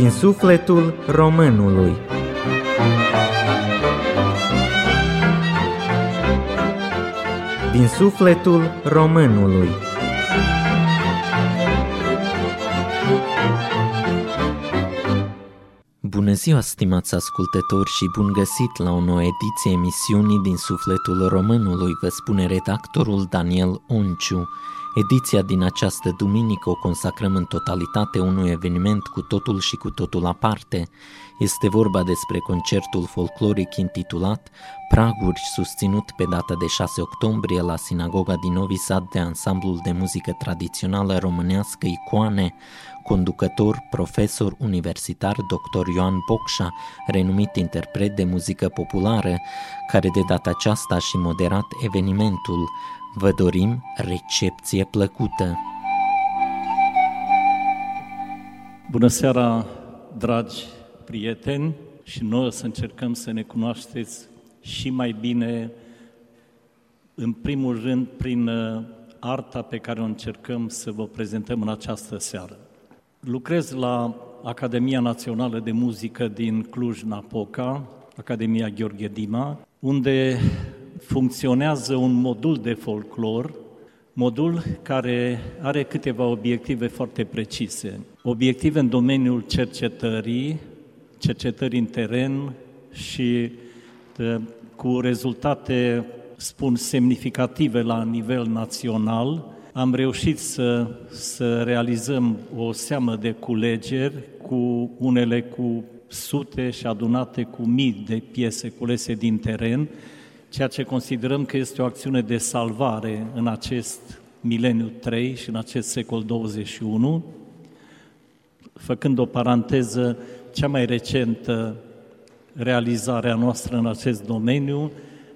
Din sufletul românului Din sufletul românului Bună ziua, stimați ascultători și bun găsit la o nouă ediție emisiunii din sufletul românului, vă spune redactorul Daniel Onciu. Ediția din această duminică o consacrăm în totalitate unui eveniment cu totul și cu totul aparte. Este vorba despre concertul folcloric intitulat Praguri, susținut pe data de 6 octombrie la sinagoga din Novi Sad de ansamblul de muzică tradițională românească Icoane, conducător, profesor universitar dr. Ioan Bocșa, renumit interpret de muzică populară, care de data aceasta și moderat evenimentul. Vă dorim recepție plăcută! Bună seara, dragi prieteni, și noi o să încercăm să ne cunoașteți și mai bine, în primul rând, prin uh, arta pe care o încercăm să vă prezentăm în această seară. Lucrez la Academia Națională de Muzică din Cluj-Napoca, Academia Gheorghe Dima, unde funcționează un modul de folclor, modul care are câteva obiective foarte precise. Obiective în domeniul cercetării, cercetări în teren și cu rezultate, spun, semnificative la nivel național, am reușit să, să realizăm o seamă de culegeri, cu unele cu sute și adunate cu mii de piese culese din teren, ceea ce considerăm că este o acțiune de salvare în acest mileniu 3 și în acest secol 21. Făcând o paranteză, cea mai recentă realizare a noastră în acest domeniu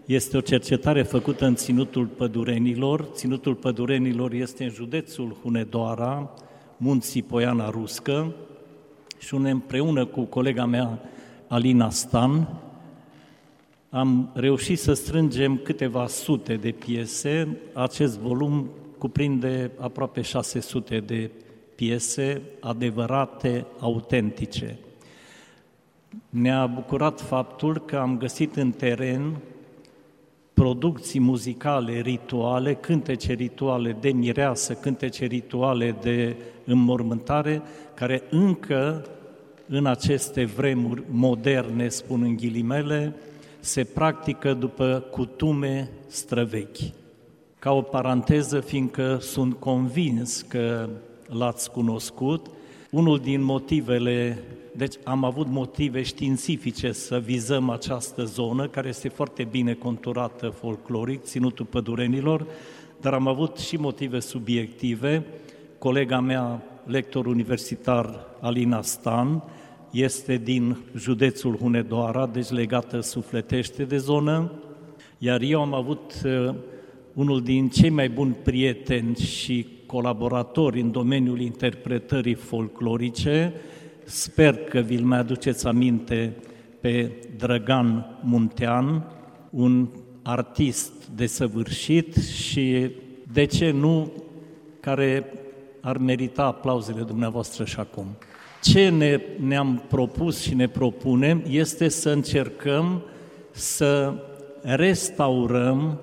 este o cercetare făcută în Ținutul Pădurenilor. Ținutul Pădurenilor este în județul Hunedoara, munții Poiana Ruscă, și unde împreună cu colega mea Alina Stan am reușit să strângem câteva sute de piese. Acest volum cuprinde aproape 600 de piese adevărate, autentice. Ne-a bucurat faptul că am găsit în teren producții muzicale, rituale, cântece rituale de mireasă, cântece rituale de înmormântare, care încă în aceste vremuri moderne, spun în ghilimele, se practică după cutume străvechi. Ca o paranteză, fiindcă sunt convins că l-ați cunoscut, unul din motivele deci am avut motive științifice să vizăm această zonă, care este foarte bine conturată folcloric, ținutul pădurenilor, dar am avut și motive subiective. Colega mea, lector universitar Alina Stan, este din județul Hunedoara, deci legată sufletește de zonă, iar eu am avut uh, unul din cei mai buni prieteni și colaboratori în domeniul interpretării folclorice, Sper că vi-l mai aduceți aminte pe Drăgan Muntean, un artist desăvârșit și, de ce nu, care ar merita aplauzele dumneavoastră și acum. Ce ne, ne-am propus și ne propunem este să încercăm să restaurăm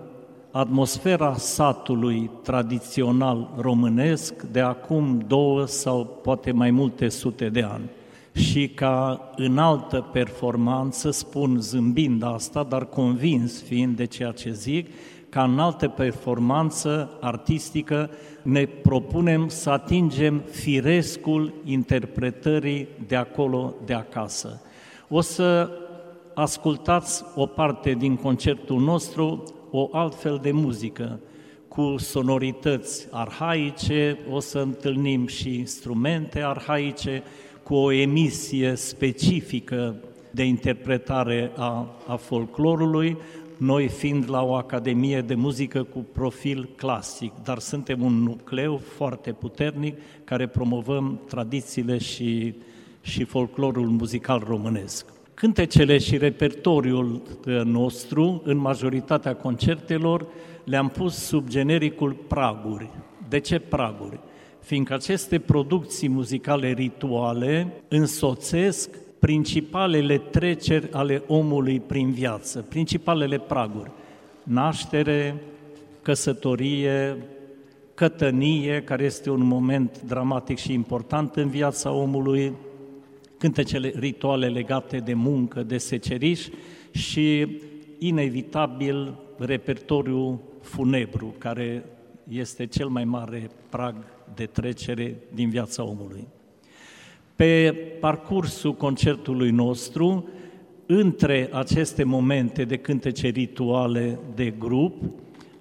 atmosfera satului tradițional românesc de acum două sau poate mai multe sute de ani. Și ca în altă performanță, spun zâmbind asta, dar convins fiind de ceea ce zic, ca în altă performanță artistică ne propunem să atingem firescul interpretării de acolo, de acasă. O să ascultați o parte din concertul nostru, o altfel de muzică, cu sonorități arhaice, o să întâlnim și instrumente arhaice, cu o emisie specifică de interpretare a, a folclorului, noi fiind la o academie de muzică cu profil clasic, dar suntem un nucleu foarte puternic care promovăm tradițiile și, și folclorul muzical românesc. Cântecele și repertoriul uh, nostru, în majoritatea concertelor, le-am pus sub genericul praguri. De ce praguri? fiindcă aceste producții muzicale rituale însoțesc principalele treceri ale omului prin viață, principalele praguri. Naștere, căsătorie, cătănie, care este un moment dramatic și important în viața omului, cântecele rituale legate de muncă, de seceriș și, inevitabil, repertoriul funebru, care este cel mai mare prag de trecere din viața omului. Pe parcursul concertului nostru, între aceste momente de cântece rituale de grup,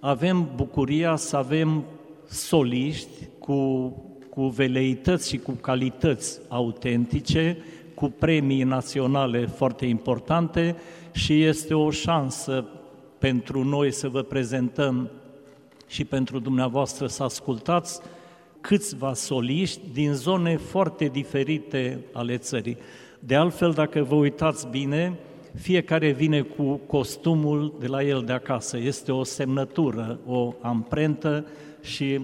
avem bucuria să avem soliști cu, cu veleități și cu calități autentice, cu premii naționale foarte importante și este o șansă pentru noi să vă prezentăm și pentru dumneavoastră să ascultați câțiva soliști din zone foarte diferite ale țării. De altfel, dacă vă uitați bine, fiecare vine cu costumul de la el de acasă. Este o semnătură, o amprentă și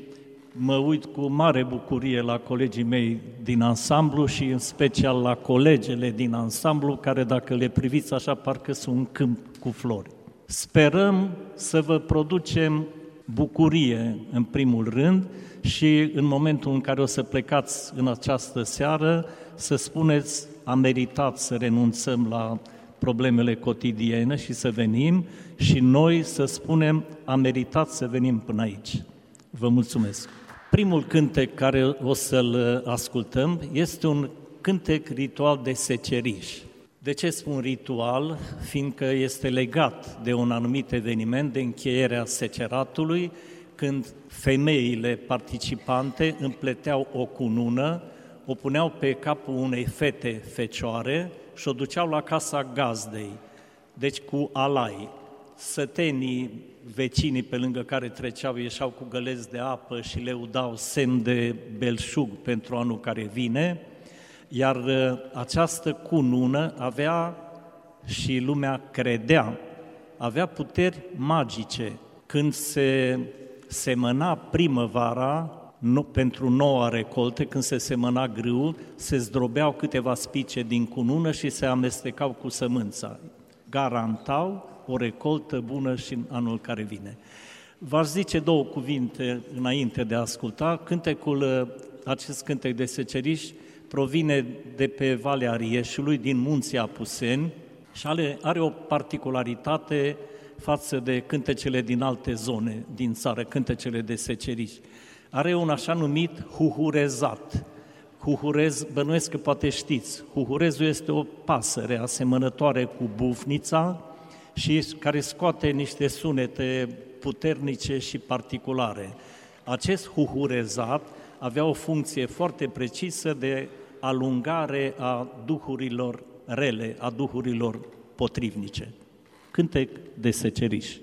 mă uit cu mare bucurie la colegii mei din ansamblu și în special la colegele din ansamblu, care dacă le priviți așa parcă sunt un câmp cu flori. Sperăm să vă producem bucurie în primul rând și în momentul în care o să plecați în această seară să spuneți a meritat să renunțăm la problemele cotidiene și să venim și noi să spunem a meritat să venim până aici. Vă mulțumesc! Primul cântec care o să-l ascultăm este un cântec ritual de seceriș. De ce spun ritual? Fiindcă este legat de un anumit eveniment de încheierea seceratului, când femeile participante împleteau o cunună, o puneau pe capul unei fete fecioare și o duceau la casa gazdei, deci cu alai. Sătenii, vecinii pe lângă care treceau, ieșeau cu găleți de apă și le udau semn de belșug pentru anul care vine, iar uh, această cunună avea și lumea credea, avea puteri magice. Când se semăna primăvara, nu, pentru noua recoltă, când se semăna grâul, se zdrobeau câteva spice din cunună și se amestecau cu sămânța. Garantau o recoltă bună și în anul care vine. V-aș zice două cuvinte înainte de a asculta. Cântecul, uh, acest cântec de seceriș provine de pe Valea Rieșului, din munții Apuseni, și are, are o particularitate față de cântecele din alte zone din țară, cântecele de seceriș. Are un așa numit huhurezat. Huhurez, bănuiesc că poate știți, huhurezul este o pasăre asemănătoare cu bufnița și care scoate niște sunete puternice și particulare. Acest huhurezat avea o funcție foarte precisă de alungare a duhurilor rele, a duhurilor potrivnice. Cântec de seceriș.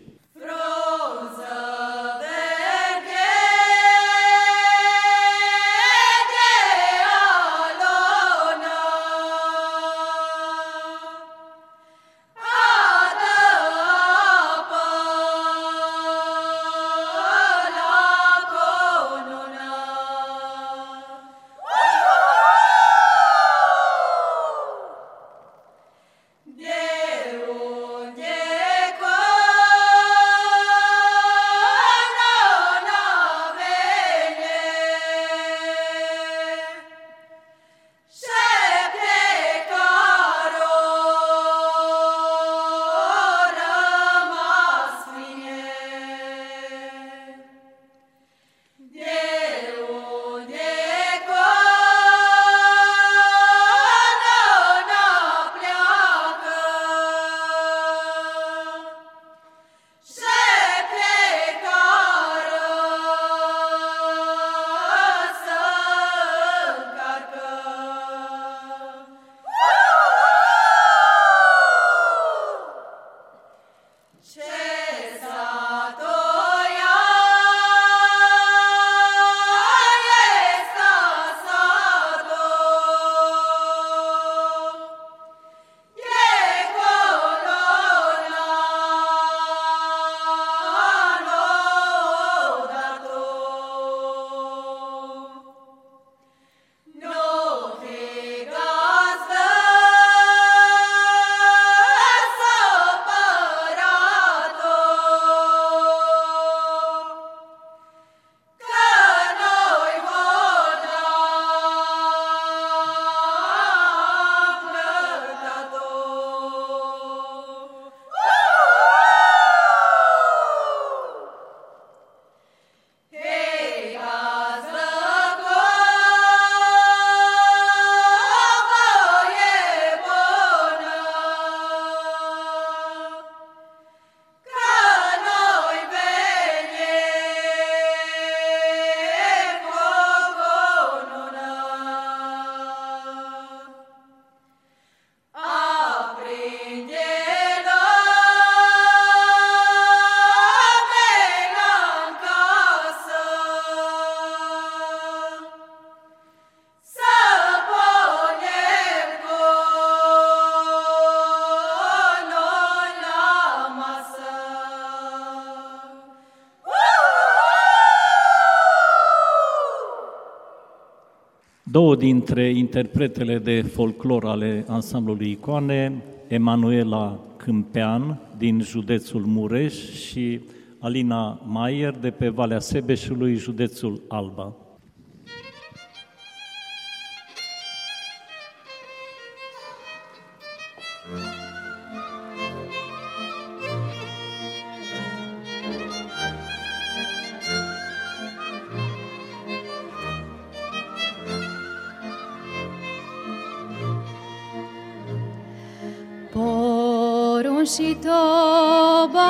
Două dintre interpretele de folclor ale ansamblului Icoane, Emanuela Câmpean din județul Mureș și Alina Maier de pe Valea Sebeșului, județul Alba. Moshitoba.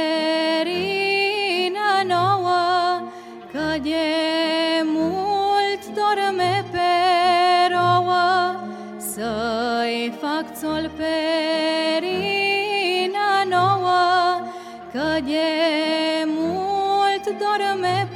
Țol perină nouă, Că de mult dorme pe rouă. Să-i fac țol perină nouă, Că de mult dorme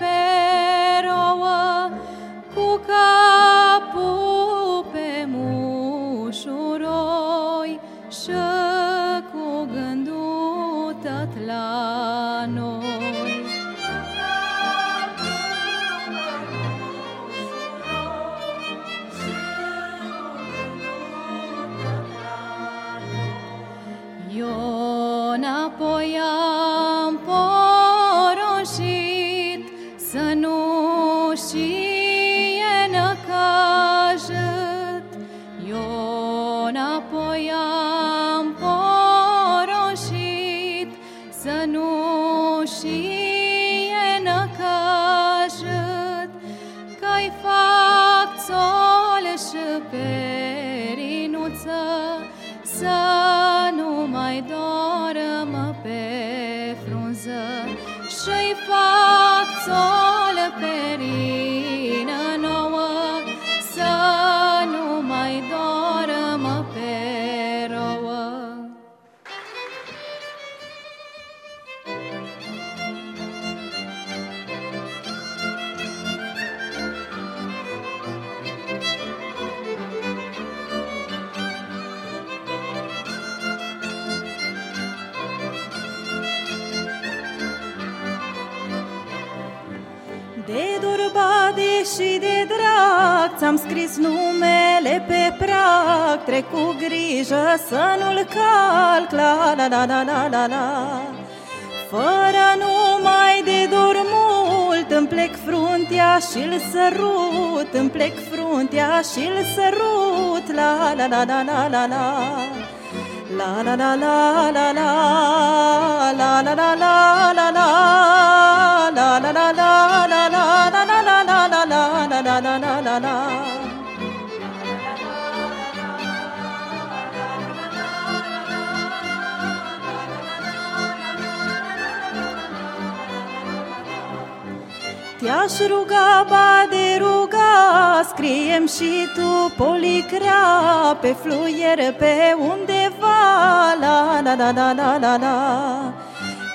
palmă pe frunză și-i fac sol perii. Ți-am scris numele pe prag Trec cu grijă să nu-l calc La la la la la la la Fără numai de dor mult Îmi plec fruntea și-l sărut Îmi plec fruntea și-l sărut La la la la la la la La la la la la la La la la la la la La la la la la la La la la la la la La la la la la la Te-aș ruga, ba de ruga, scriem și tu policrea pe fluier pe undeva, la la la la la la la.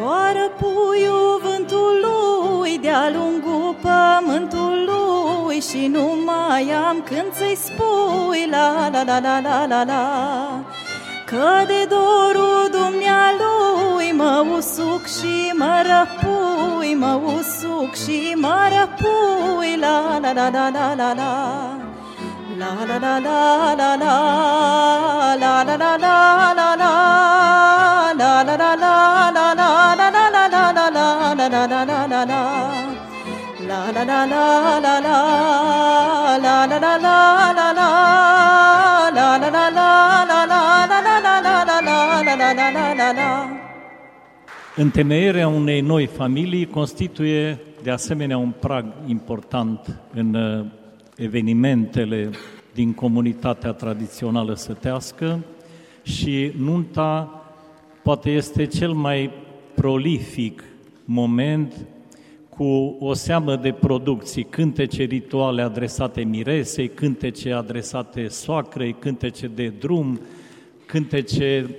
la la Zboară puiul vântului de-a lungul pământului Și nu mai am când să-i spui la la la la la la la Că de dorul dumnealui mă usuc și mă răpui, mă usuc și mă răpui La la la la la la la La la la la la la La la la la la la La la la la la la la La la la la la la La la la la la la La la la la la la La la la la la la La la la la la la La la la la la la Întemeierea unei noi familii constituie de asemenea un prag important în uh, evenimentele din comunitatea tradițională sătească și nunta poate este cel mai prolific moment cu o seamă de producții, cântece rituale adresate miresei, cântece adresate soacrei, cântece de drum, cântece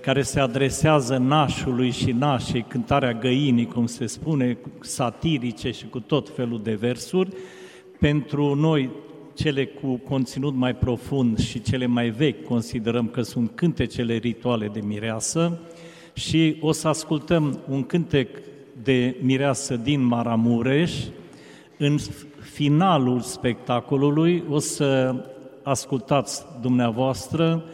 care se adresează nașului și nașei, cântarea găinii, cum se spune, satirice și cu tot felul de versuri, pentru noi, cele cu conținut mai profund și cele mai vechi, considerăm că sunt cântecele rituale de mireasă și o să ascultăm un cântec de mireasă din Maramureș. În finalul spectacolului o să ascultați dumneavoastră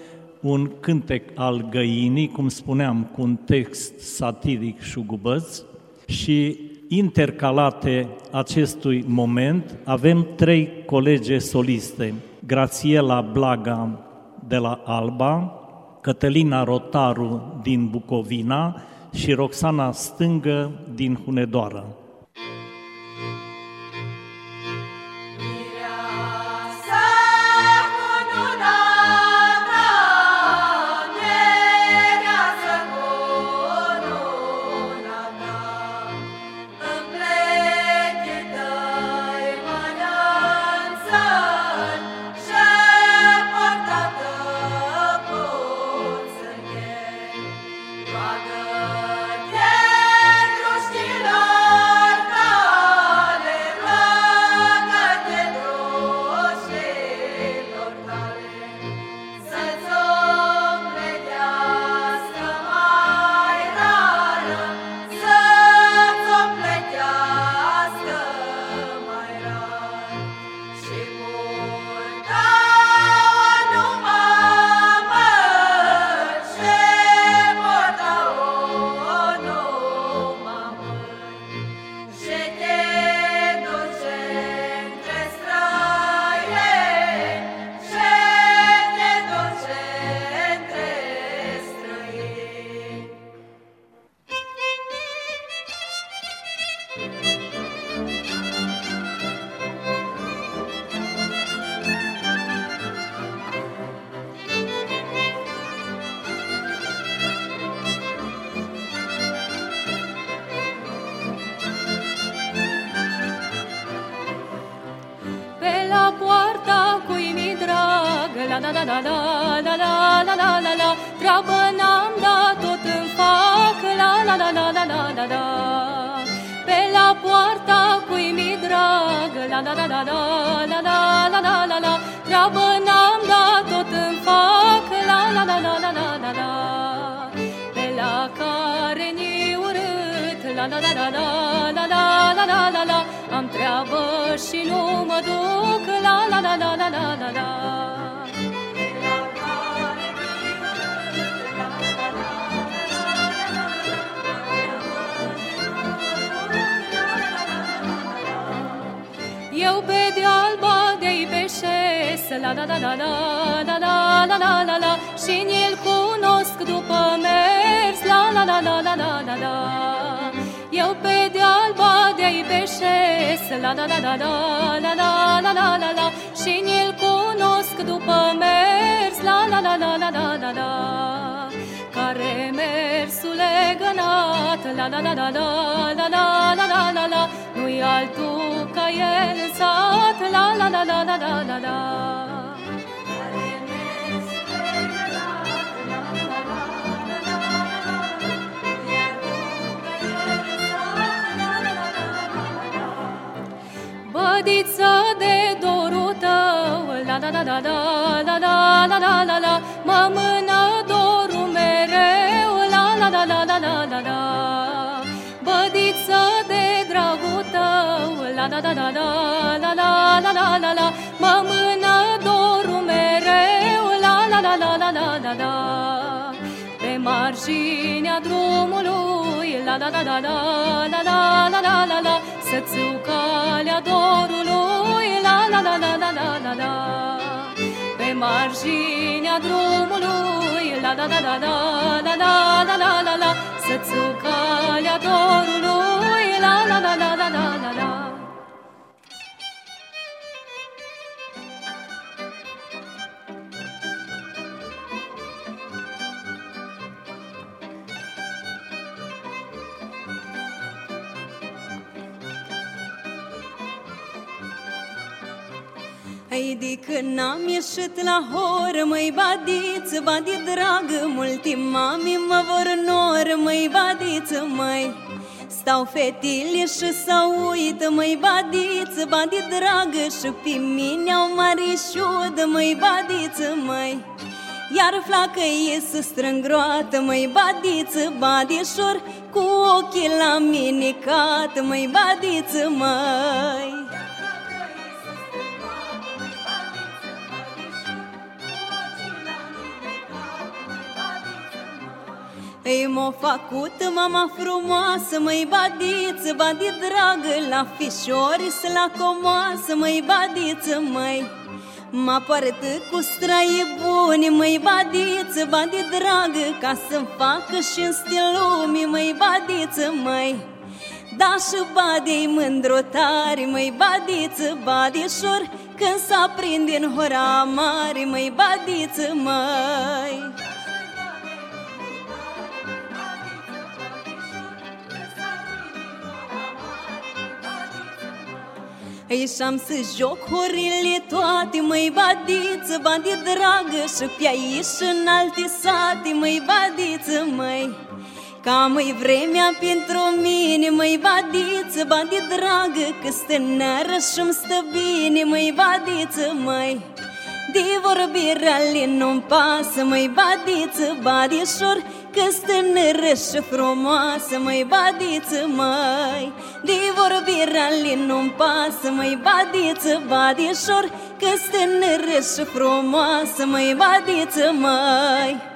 un cântec al găinii, cum spuneam, cu un text satiric șugubăț și intercalate acestui moment avem trei colege soliste, Grațiela Blaga de la Alba, Cătălina Rotaru din Bucovina și Roxana Stângă din Hunedoara. Bădiță de eu pe deal badea iubeșesc La la la la la la la la la la la Și ni-l cunosc după mers La la la la la la la la Care mersul gânat, La la la la la la la la la la la Nu-i altul ca el în sat La la la la la la la la dorul tău, la la la la la la la la la la la Mă mână dorul mereu, la la la la la la la la Bădiță badiță de dragul tău La la la la la la la la la la la Mă mână dorul mereu La la la la la la la la Pe marginea drumului La la la la la la la la la la la Să-ți calea dorului La la la la la la la la Pe marginea drumului La la la la la la la la la la la Să-ți calea dorului La la la la la la la la Ei, de când n-am ieșit la horă, măi badiță, badi dragă, multi mami mă vor nor, măi badiță, măi. Stau fetile și să uită, măi badiță, badi dragă, și pe mine au marișudă, măi badiță, măi. Iar flacă e să strâng groată, măi badiță, badișor, cu ochii la mine cată, măi badiță, măi. M-a făcut mama frumoasă, măi badiță, badi dragă La fișori să la comoasă, măi badiță, măi. M-a părătă cu straie bune, măi badiță, badi dragă Ca să-mi facă și în stil lumii, măi badiță, măi. Da și badei mândro tare, măi badiță, badișor Când s-aprinde în hora mare, măi badiță, măi Ei și-am să joc horile toate, măi badiță, bandi dragă Și pe aici și în alte sate, măi badiță, măi. Ca măi vremea pentru mine, măi badiță, bandi dragă Că stă neră și-mi stă bine, măi badiță, măi. De vorbirea li nu-mi pasă, măi badiță, badișor Că stânărăș și frumoasă, măi badiță, măi. De vorbirea li nu-mi pasă, măi badiță, badișor. Că stânărăș și frumoasă, măi badiță, măi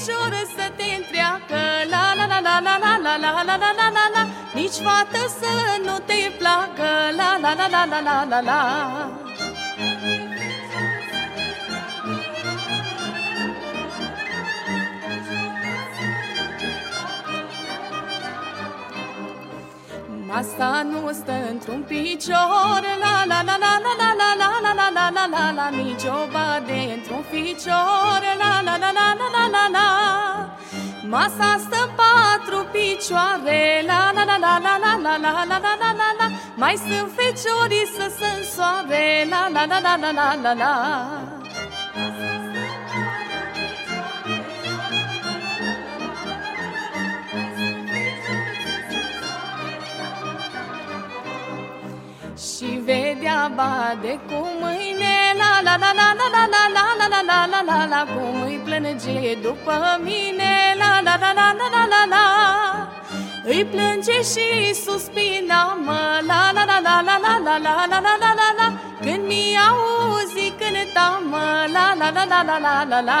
nu-i ficioră să te întreacă La la la la la la la la la la la la la Nici fată să nu te placă La la la la la la la la Asta nu stă într-un picior La la la la la la la la la la la la la la Nici o bade într-un picior La la la la la la la la Masa stă în patru picioare La la la la la la la la la la la la la Mai sunt feciorii să se însoare La la la la la la la la vedea bade cu mâine La la la la la la la la la la la la la la Cum îi plânge după mine La la la la la la la la Îi plânge și suspina mă La la la la la la la la la la la la la Când mi auzi cânta mă La la la la la la la la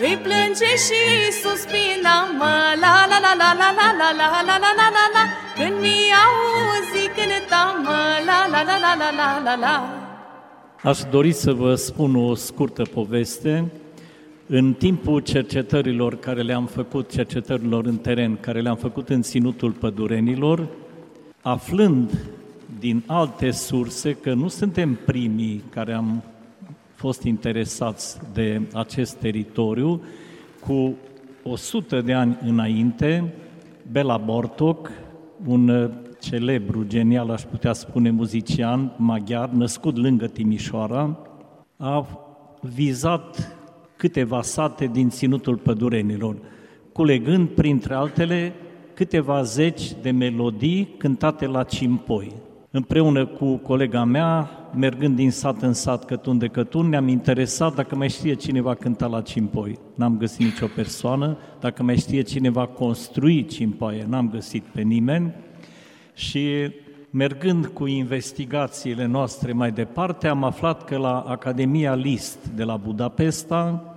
îi plânge și suspina mă La la la la la la la la la la la la la Când mi auzi cânta mă La la la la la la la la Aș dori să vă spun o scurtă poveste. În timpul cercetărilor care le-am făcut, cercetărilor în teren, care le-am făcut în Ținutul Pădurenilor, aflând din alte surse că nu suntem primii care am fost interesați de acest teritoriu, cu 100 de ani înainte Bela Bortoc, un uh, celebru, genial, aș putea spune, muzician maghiar, născut lângă Timișoara, a vizat câteva sate din ținutul pădurenilor, culegând, printre altele, câteva zeci de melodii cântate la cimpoi. Împreună cu colega mea, mergând din sat în sat, cătun de cătun, ne-am interesat dacă mai știe cineva cânta la cimpoi. N-am găsit nicio persoană. Dacă mai știe cineva construi cimpoaie, n-am găsit pe nimeni. Și mergând cu investigațiile noastre mai departe, am aflat că la Academia List de la Budapesta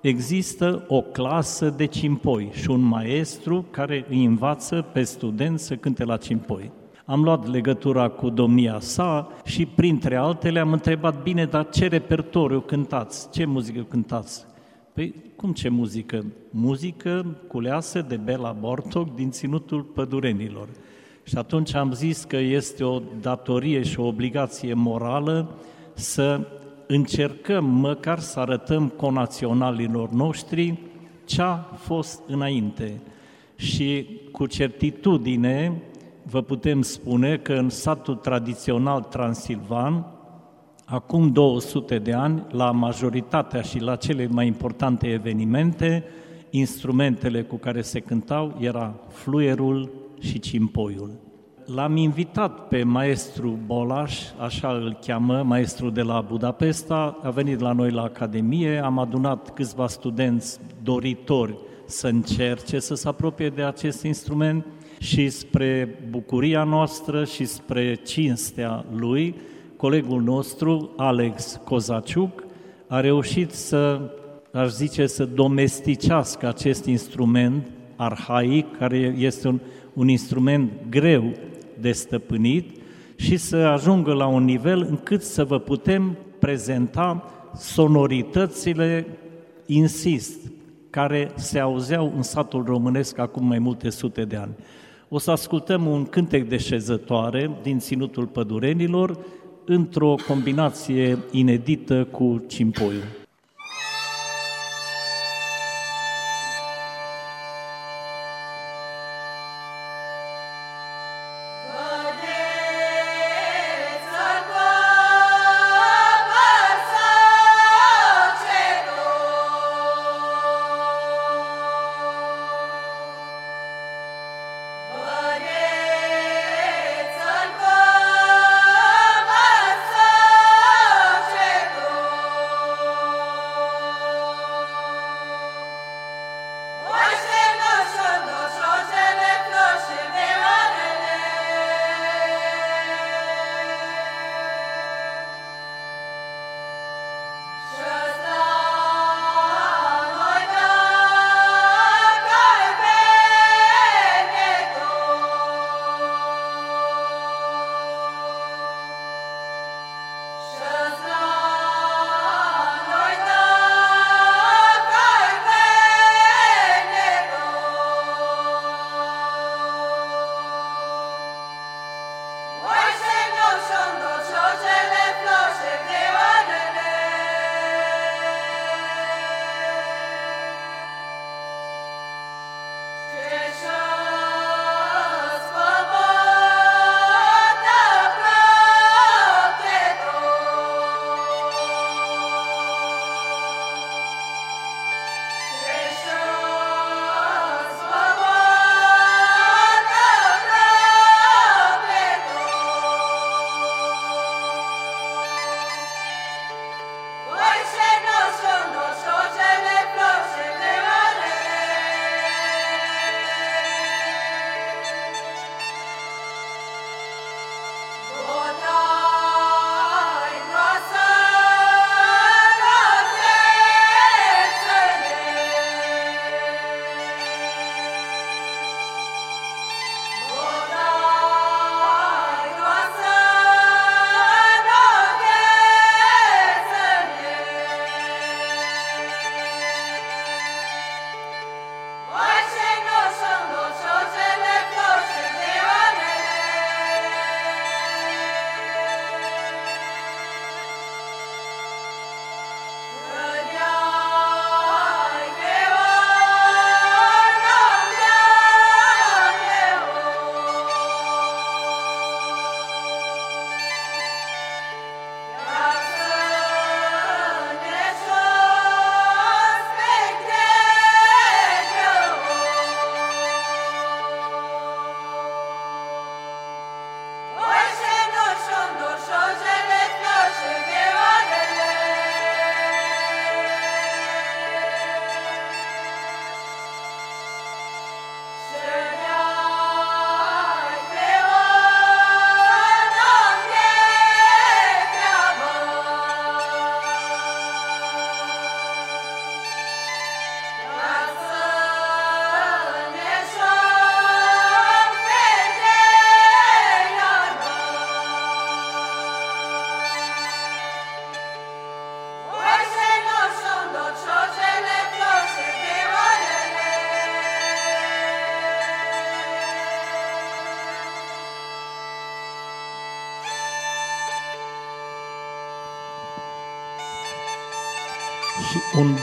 există o clasă de cimpoi și un maestru care îi învață pe studenți să cânte la cimpoi. Am luat legătura cu domnia sa și, printre altele, am întrebat, bine, dar ce repertoriu cântați? Ce muzică cântați? Păi, cum ce muzică? Muzică culeasă de Bela Bortoc din Ținutul Pădurenilor. Și atunci am zis că este o datorie și o obligație morală să încercăm măcar să arătăm conaționalilor noștri ce a fost înainte. Și cu certitudine vă putem spune că în satul tradițional transilvan, acum 200 de ani, la majoritatea și la cele mai importante evenimente, instrumentele cu care se cântau era fluierul și cimpoiul. L-am invitat pe maestru Bolaș, așa îl cheamă, maestru de la Budapesta, a venit la noi la Academie, am adunat câțiva studenți doritori să încerce să se apropie de acest instrument și spre bucuria noastră și spre cinstea lui, colegul nostru, Alex Cozaciuc, a reușit să, aș zice, să domesticească acest instrument arhaic, care este un, un instrument greu de stăpânit și să ajungă la un nivel încât să vă putem prezenta sonoritățile, insist, care se auzeau în satul românesc acum mai multe sute de ani. O să ascultăm un cântec de șezătoare din Ținutul Pădurenilor într-o combinație inedită cu cimpoiul.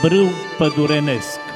Brâu pădurenesc.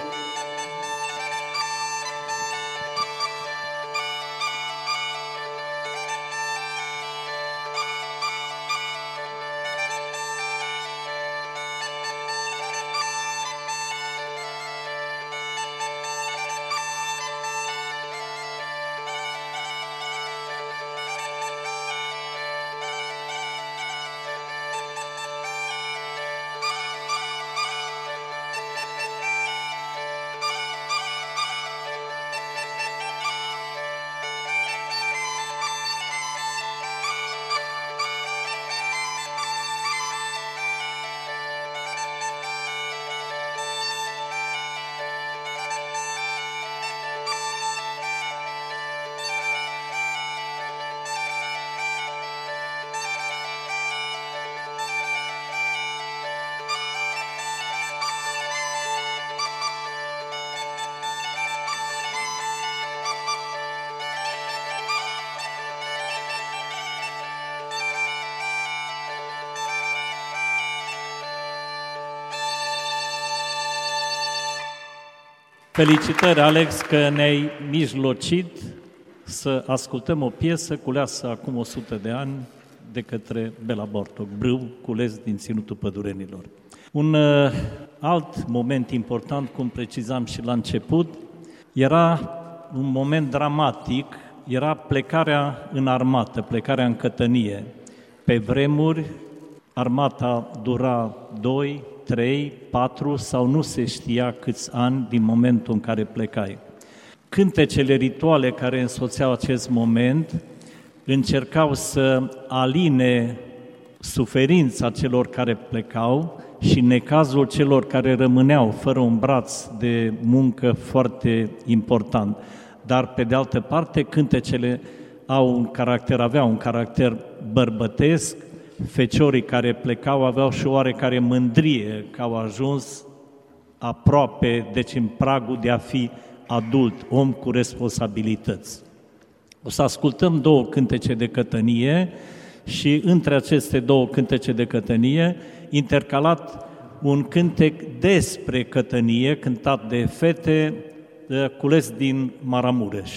Felicitări, Alex, că ne-ai mijlocit să ascultăm o piesă culeasă acum 100 de ani de către Bela Bortoc, brâu cules din Ținutul Pădurenilor. Un uh, alt moment important, cum precizam și la început, era un moment dramatic, era plecarea în armată, plecarea în cătănie. Pe vremuri, armata dura 2, 3, 4 sau nu se știa câți ani din momentul în care plecai. Cântecele rituale care însoțeau acest moment încercau să aline suferința celor care plecau și necazul celor care rămâneau fără un braț de muncă foarte important. Dar, pe de altă parte, cântecele au un caracter, aveau un caracter bărbătesc, feciorii care plecau aveau și oarecare mândrie că au ajuns aproape, deci în pragul de a fi adult, om cu responsabilități. O să ascultăm două cântece de cătănie și între aceste două cântece de cătănie, intercalat un cântec despre cătănie, cântat de fete, cules din Maramureș.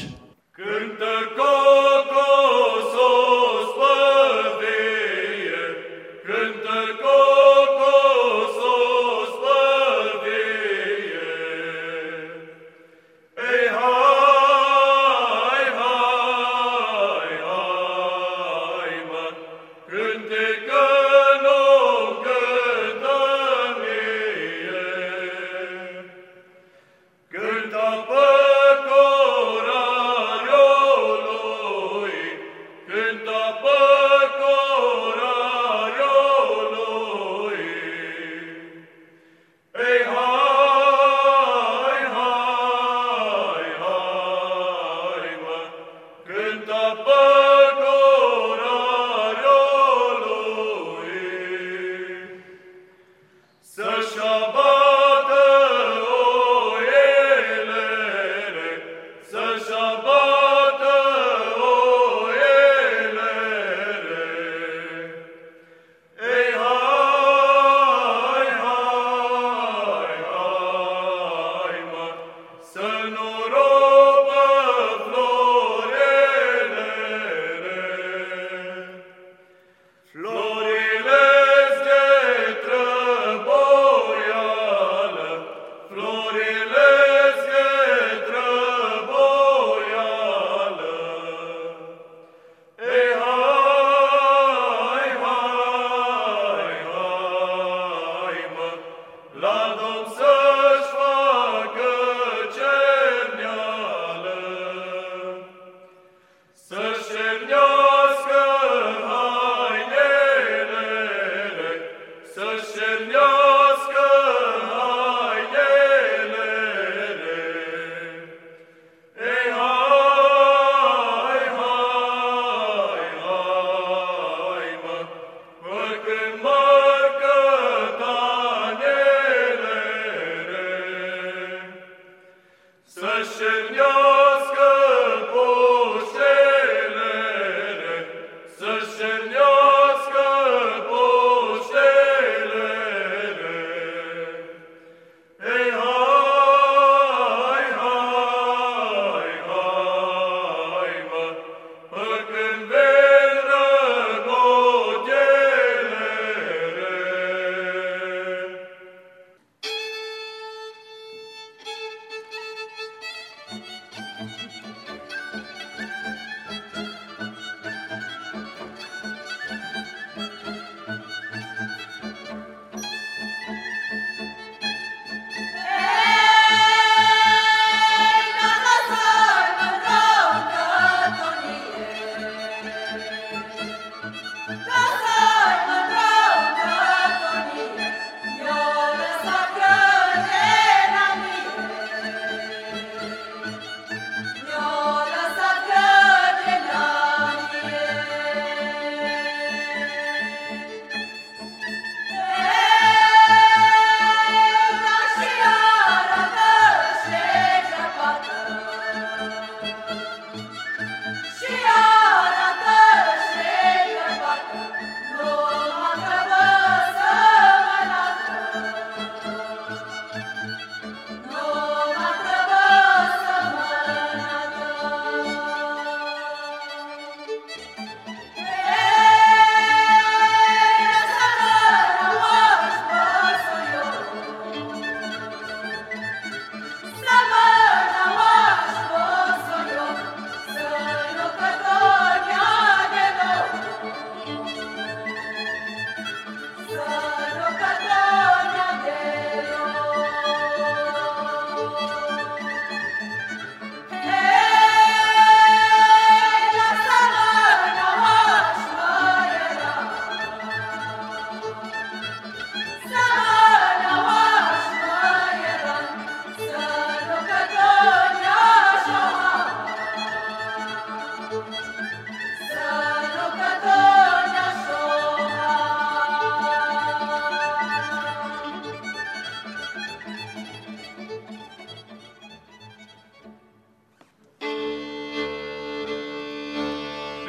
Música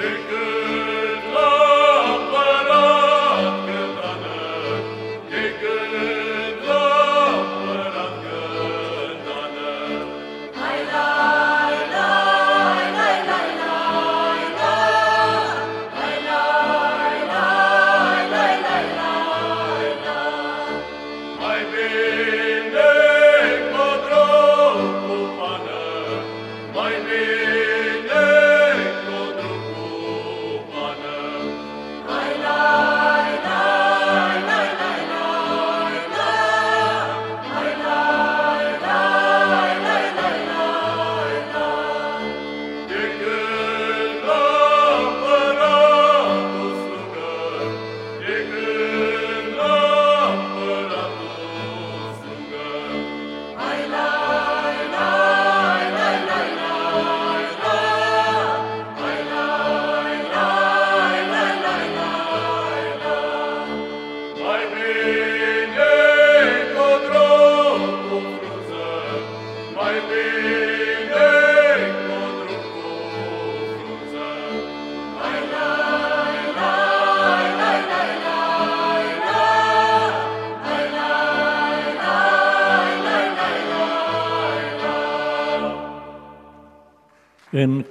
În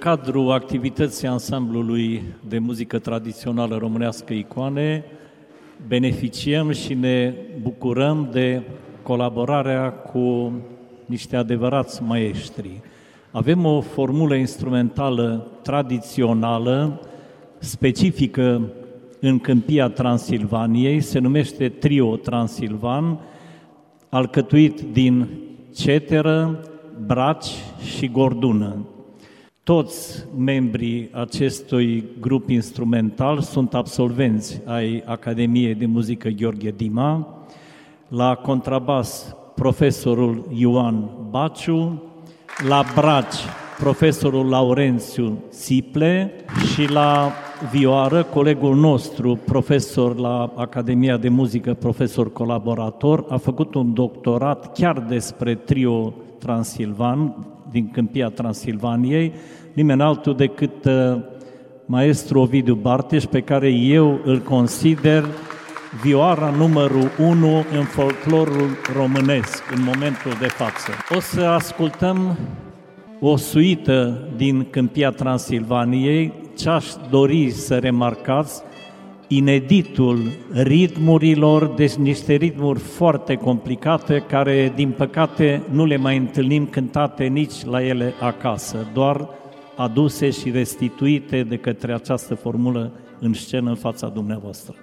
cadrul activității ansamblului de muzică tradițională românească Icoane, beneficiem și ne bucurăm de colaborarea cu niște adevărați maestri. Avem o formulă instrumentală tradițională, specifică în câmpia Transilvaniei, se numește Trio Transilvan, alcătuit din ceteră, braci și gordună. Toți membrii acestui grup instrumental sunt absolvenți ai Academiei de Muzică Gheorghe Dima, la contrabas profesorul Ioan Baciu, la braci profesorul Laurențiu Siple. Și la vioară colegul nostru, profesor la Academia de Muzică, profesor colaborator, a făcut un doctorat chiar despre trio Transilvan, din câmpia Transilvaniei, nimeni altul decât uh, maestru Ovidiu Barteș, pe care eu îl consider vioara numărul 1 în folclorul românesc în momentul de față. O să ascultăm o suită din Câmpia Transilvaniei, ce aș dori să remarcați, ineditul ritmurilor, deci niște ritmuri foarte complicate, care, din păcate, nu le mai întâlnim cântate nici la ele acasă, doar aduse și restituite de către această formulă în scenă în fața dumneavoastră.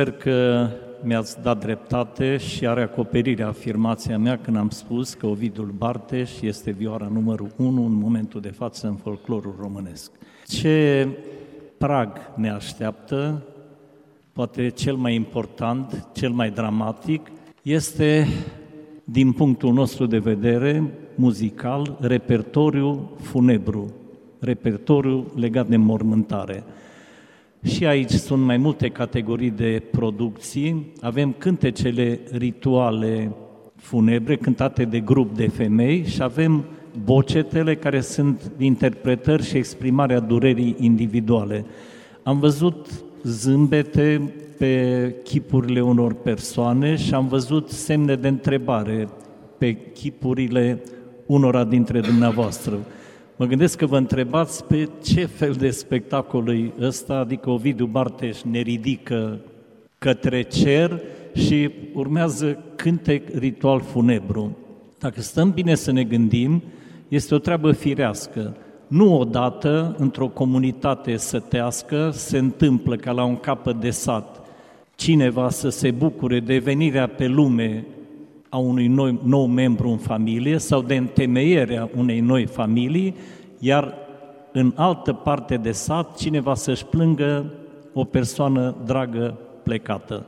Sper că mi-ați dat dreptate și are acoperire afirmația mea când am spus că Ovidul Barteș este vioara numărul 1 în momentul de față în folclorul românesc. Ce prag ne așteaptă, poate cel mai important, cel mai dramatic, este, din punctul nostru de vedere, muzical, repertoriu funebru, repertoriu legat de mormântare. Și aici sunt mai multe categorii de producții. Avem cântecele rituale funebre cântate de grup de femei și avem bocetele care sunt interpretări și exprimarea durerii individuale. Am văzut zâmbete pe chipurile unor persoane și am văzut semne de întrebare pe chipurile unora dintre dumneavoastră. Mă gândesc că vă întrebați pe ce fel de spectacol e ăsta, adică Ovidiu Barteș ne ridică către cer și urmează cântec ritual funebru. Dacă stăm bine să ne gândim, este o treabă firească. Nu odată, într-o comunitate sătească, se întâmplă ca la un capăt de sat cineva să se bucure de venirea pe lume a unui nou, nou membru în familie sau de întemeierea unei noi familii, iar în altă parte de sat cineva să-și plângă o persoană dragă plecată.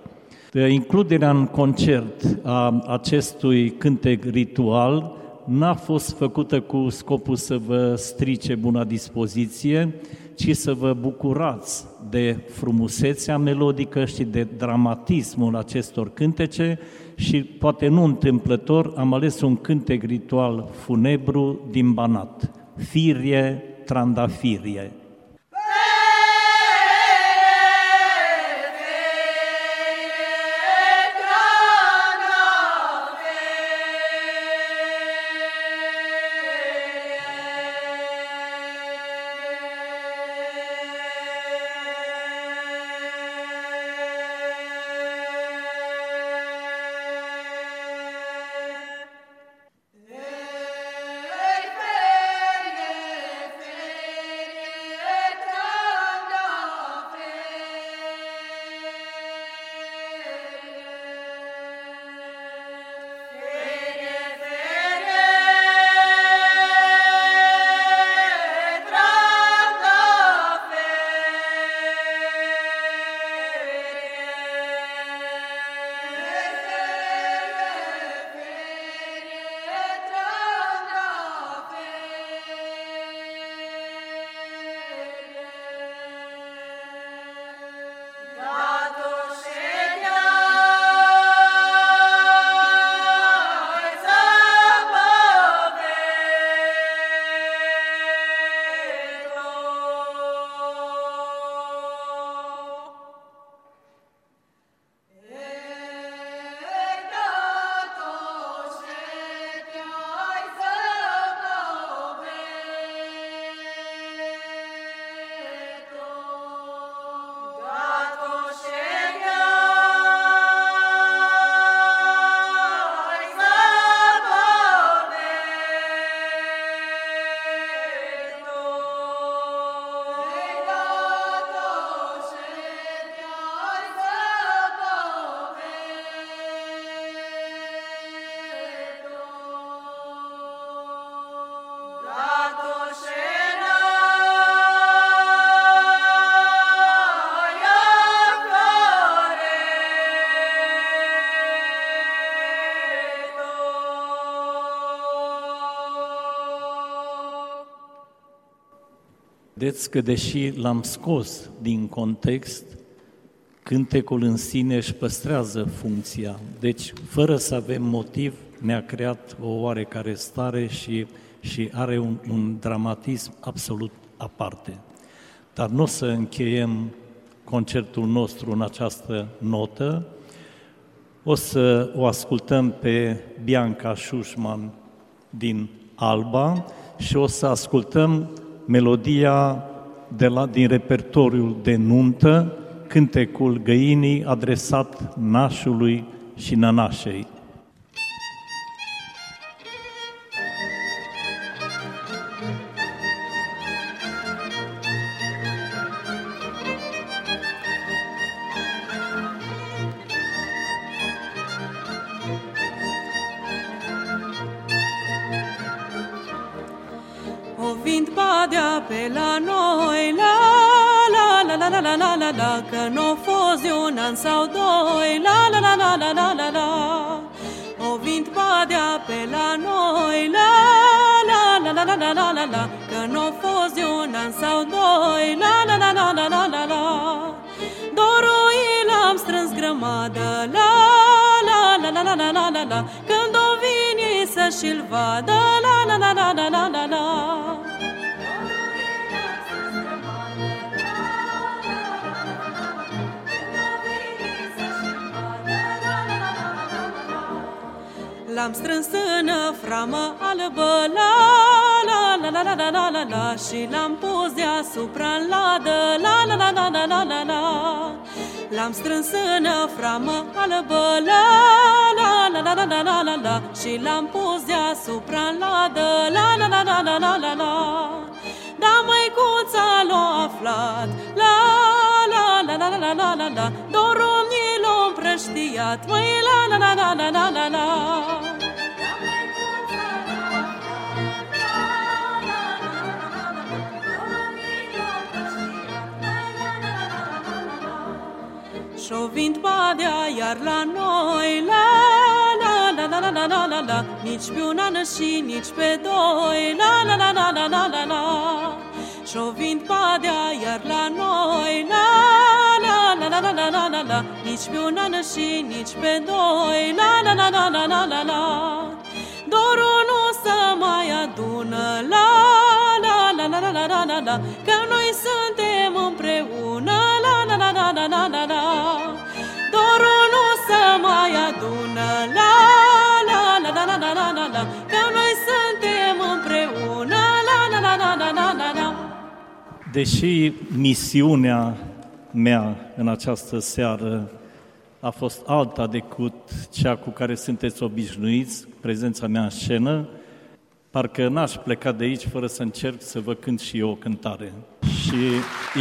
Includerea în concert a acestui cântec ritual n-a fost făcută cu scopul să vă strice buna dispoziție, ci să vă bucurați de frumusețea melodică și de dramatismul acestor cântece și poate nu întâmplător am ales un cântec ritual funebru din Banat, Firie Trandafirie. Vedeți că deși l-am scos din context, cântecul în sine își păstrează funcția. Deci, fără să avem motiv, ne-a creat o oarecare stare și, și are un, un dramatism absolut aparte. Dar nu o să încheiem concertul nostru în această notă, o să o ascultăm pe Bianca Schuschman din Alba și o să ascultăm melodia de la, din repertoriul de nuntă, cântecul găinii adresat nașului și nănașei. Badea pe la noi, la la la la la la la la la, că n-o fost de un an sau doi, la la la la la la la la. O vint badea pe la noi, la la la la la la la la la, că n-o fost de un an sau doi, la la la la la la la la. Dorul l-am strâns grămadă, la la la la la la la la la, când o vine să și-l vadă, la la la la la la la la. L-am strâns în framă albă, la la la la la la la la la Și l-am pus deasupra în ladă, la la la la la la la la L-am strâns în framă albă, la la la la la la la la la Și l-am pus deasupra în ladă, la la la la la la la la Da măicuța l-a aflat, la la la la la la la la la Dorul mi l-a măi la la la la la la la la Și-o vint badea iar la noi, la la la la la la la la Nici pe un an și nici pe doi, la la la la la la la la Și-o vint badea iar la noi, la la la la la la la la Nici pe un an și nici pe doi, la la la la la la la la Dorul nu să mai adună, la la la la la la la la la Că noi suntem împreună, la la la la la la la la Dorul nu să mai adună, la la la la la la la la la Că noi suntem împreună, la la la la la la la la Deși misiunea mea în această seară a fost alta decât cea cu care sunteți obișnuiți, prezența mea în scenă, parcă n-aș pleca de aici fără să încerc să vă cânt și eu o cântare. Și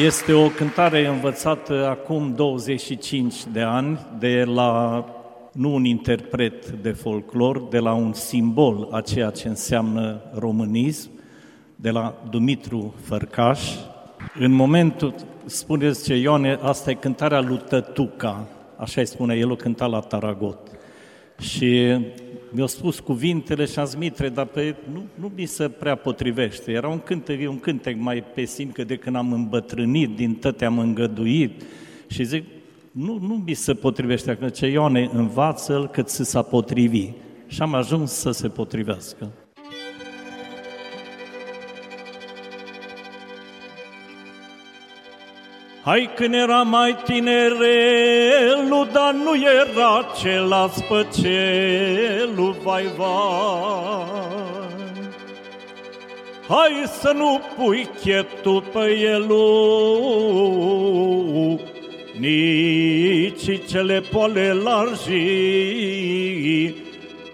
este o cântare învățată acum 25 de ani de la nu un interpret de folclor, de la un simbol a ceea ce înseamnă românism, de la Dumitru Fărcaș. În momentul, spuneți ce Ioane, asta e cântarea lui Tătuca, așa îi spune, el o cânta la Taragot. Și mi-a spus cuvintele și am zis, Mitre, dar pe, nu, nu mi se prea potrivește. Era un cântec, un cântec mai pesimcă de când am îmbătrânit, din tăte am îngăduit. Și zic, nu, nu mi se potrivește. Că ce Ioane, învață-l cât să s-a potrivi. Și am ajuns să se potrivească. Hai când era mai tinerelu, dar nu era cel spăcelu, vai, vai. Hai să nu pui chetul pe elu, nici cele poale largi.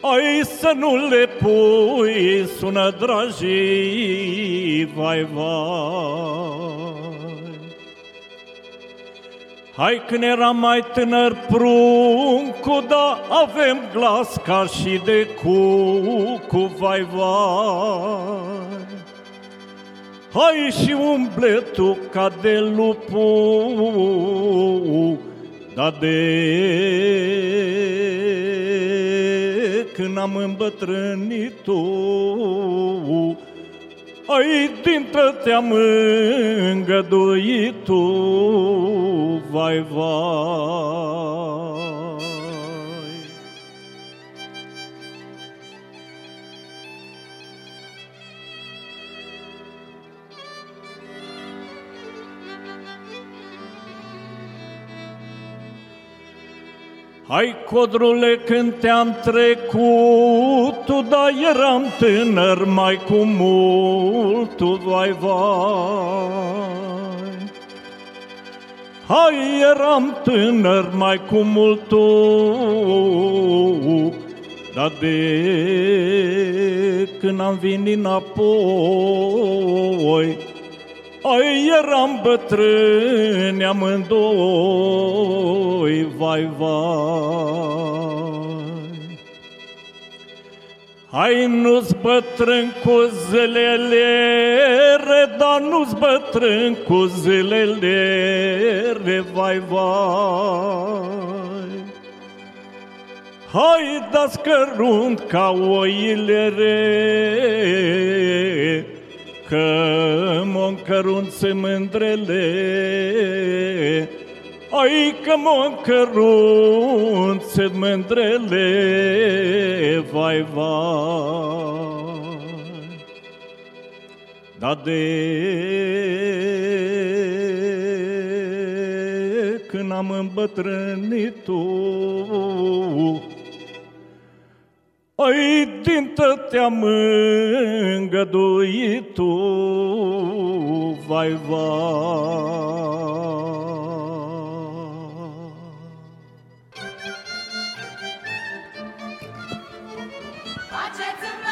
Hai să nu le pui, sună dragi, vai, vai. Hai când eram mai tânăr pruncu, da avem glas ca și de cucu, vai, vai. Hai și umbletul ca de lupu, da de când am îmbătrânit tu, ai din te-am îngăduit tu, vai, vai. Hai, codrule, când te-am trecut, tu, da, eram tânăr mai cu mult, tu, vai, vai. Hai, eram tânăr mai cu mult, tu, dar de când am venit înapoi, ai, eram bătrâni amândoi, vai, vai. Hai nu-ți bătrân cu zilele, dar nu-ți bătrân cu zilele, vai, vai. Hai dați cărunt ca oile re, Că mă încărunțe mândrele, Ai că mă încărunțe mândrele, vai, vai. Da de când am îmbătrânit tu, ai din tătea mângăduit tu, vai, vai. Budgets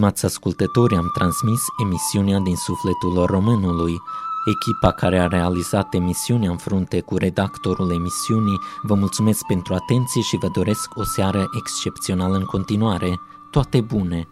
Stimați ascultători, am transmis emisiunea din sufletul românului. Echipa care a realizat emisiunea în frunte cu redactorul emisiunii vă mulțumesc pentru atenție și vă doresc o seară excepțională în continuare. Toate bune!